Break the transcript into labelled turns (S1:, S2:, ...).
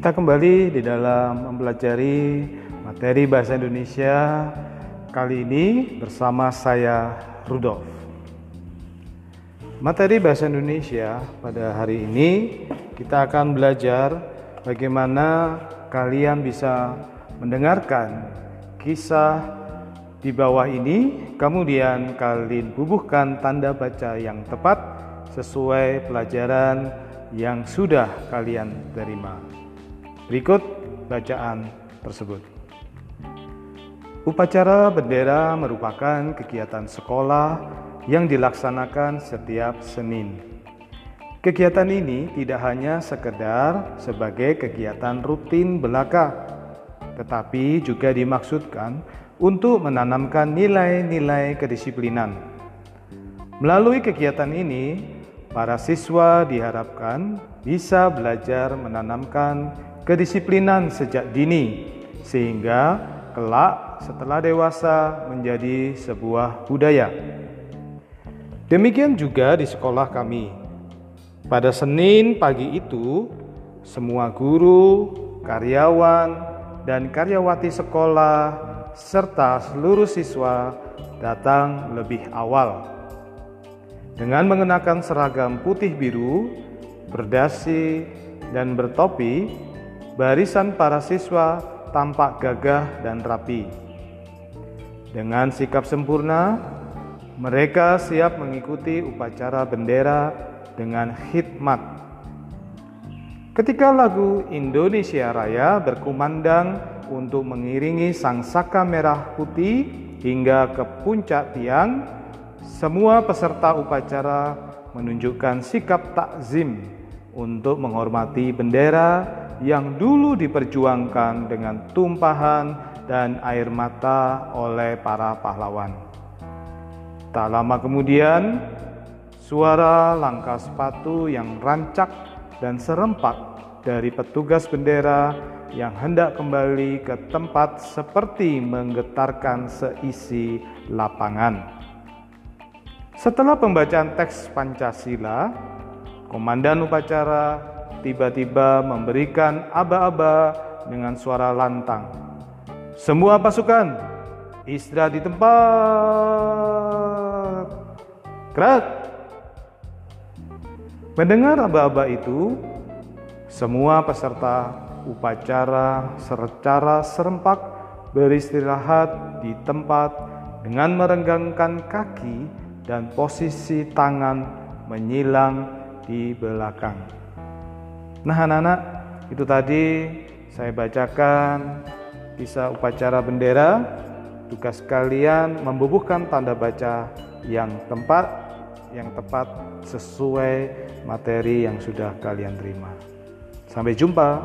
S1: Kita kembali di dalam mempelajari materi bahasa Indonesia kali ini bersama saya Rudolf. Materi bahasa Indonesia pada hari ini kita akan belajar bagaimana kalian bisa mendengarkan kisah di bawah ini, kemudian kalian bubuhkan tanda baca yang tepat sesuai pelajaran yang sudah kalian terima. Berikut bacaan tersebut. Upacara bendera merupakan kegiatan sekolah yang dilaksanakan setiap Senin. Kegiatan ini tidak hanya sekedar sebagai kegiatan rutin belaka, tetapi juga dimaksudkan untuk menanamkan nilai-nilai kedisiplinan. Melalui kegiatan ini, para siswa diharapkan bisa belajar menanamkan kedisiplinan sejak dini sehingga kelak setelah dewasa menjadi sebuah budaya. Demikian juga di sekolah kami. Pada Senin pagi itu, semua guru, karyawan, dan karyawati sekolah serta seluruh siswa datang lebih awal. Dengan mengenakan seragam putih biru, berdasi, dan bertopi, barisan para siswa tampak gagah dan rapi. Dengan sikap sempurna, mereka siap mengikuti upacara bendera dengan khidmat. Ketika lagu Indonesia Raya berkumandang untuk mengiringi sang saka merah putih hingga ke puncak tiang, semua peserta upacara menunjukkan sikap takzim untuk menghormati bendera yang dulu diperjuangkan dengan tumpahan dan air mata oleh para pahlawan. Tak lama kemudian, suara langkah sepatu yang rancak dan serempak dari petugas bendera yang hendak kembali ke tempat seperti menggetarkan seisi lapangan. Setelah pembacaan teks Pancasila, komandan upacara tiba-tiba memberikan aba-aba dengan suara lantang. Semua pasukan, istirahat di tempat. Gerak. Mendengar aba-aba itu, semua peserta upacara secara serempak beristirahat di tempat dengan merenggangkan kaki dan posisi tangan menyilang di belakang. Nah anak-anak itu tadi saya bacakan kisah upacara bendera tugas kalian membubuhkan tanda baca yang tempat yang tepat sesuai materi yang sudah kalian terima. Sampai jumpa.